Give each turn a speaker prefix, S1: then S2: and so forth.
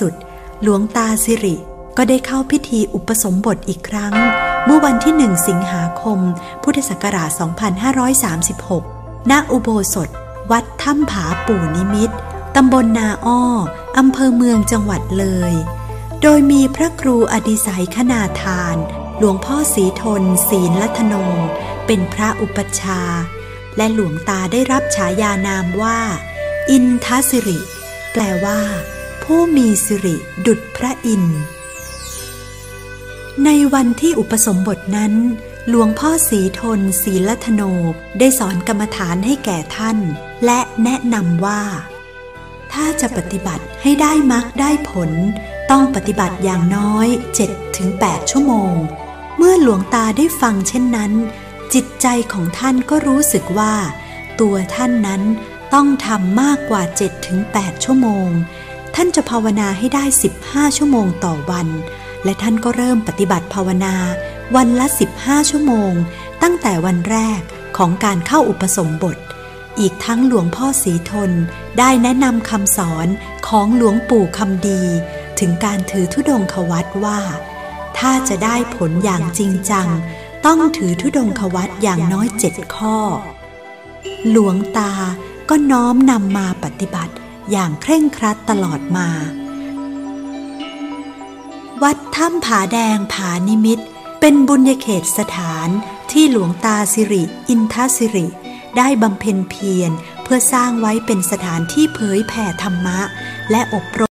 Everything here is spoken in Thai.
S1: สุด หลวงตาสิริก็ได้เข้าพิธีอุปสมบทอีกครั้ง เมื่อวันที่หนึ่งสิงหาคม พุทธศักราช 2536 ณ อุโบสถ วัดถ้ำผาปู่นิมิตตำบลนาอ้อ อำเภอเมืองจังหวัดเลย โดยมีพระครูอดิศัยขนาทาน หลวงพ่อสีทน ศีลลัทโน เป็นพระอุปัชฌาย์และหลวงตาได้รับฉายานามว่า อินทสิริ แปลว่า ผู้มีสิริดุจพระอินทร์ในวันที่อุปสมบทนั้น หลวงพ่อสีทนศีลธโนได้สอนกรรมฐานให้แก่ท่าน และแนะนำว่า ถ้าจะปฏิบัติให้ได้มรรคได้ผล ต้องปฏิบัติอย่างน้อย 7-8 ชั่วโมง เมื่อหลวงตาได้ฟังเช่นนั้น จิตใจของท่านก็รู้สึกว่า ตัวท่านนั้นต้องทำมากกว่า 7-8 ชั่วโมง ท่านจะภาวนาให้ได้ 15 ชั่วโมงต่อวัน และท่านก็เริ่มปฏิบัติภาวนา วันละ 15 ชั่วโมง ตั้งแต่วันแรกของการเข้าอุปสมบท อีกทั้งหลวงพ่อสีทนได้แนะนำคำสอนของหลวงปู่คำดี ถึงการถือธุดงควัตว่า ถ้าจะได้ผลอย่างจริงจัง ต้องถือธุดงควัตอย่างน้อยเจ็ดข้อ หลวงตาก็น้อมนำมาปฏิบัติ อย่างเคร่งครัดตลอดมา วัดถ้ำผาแดงผานิมิต เป็นบุญญเขตสถานที่หลวงตาสิริ อินทสิริ ได้บำเพ็ญเพียรเพื่อสร้างไว้เป็นสถานที่เผยแผ่ธรรมะ และอบรม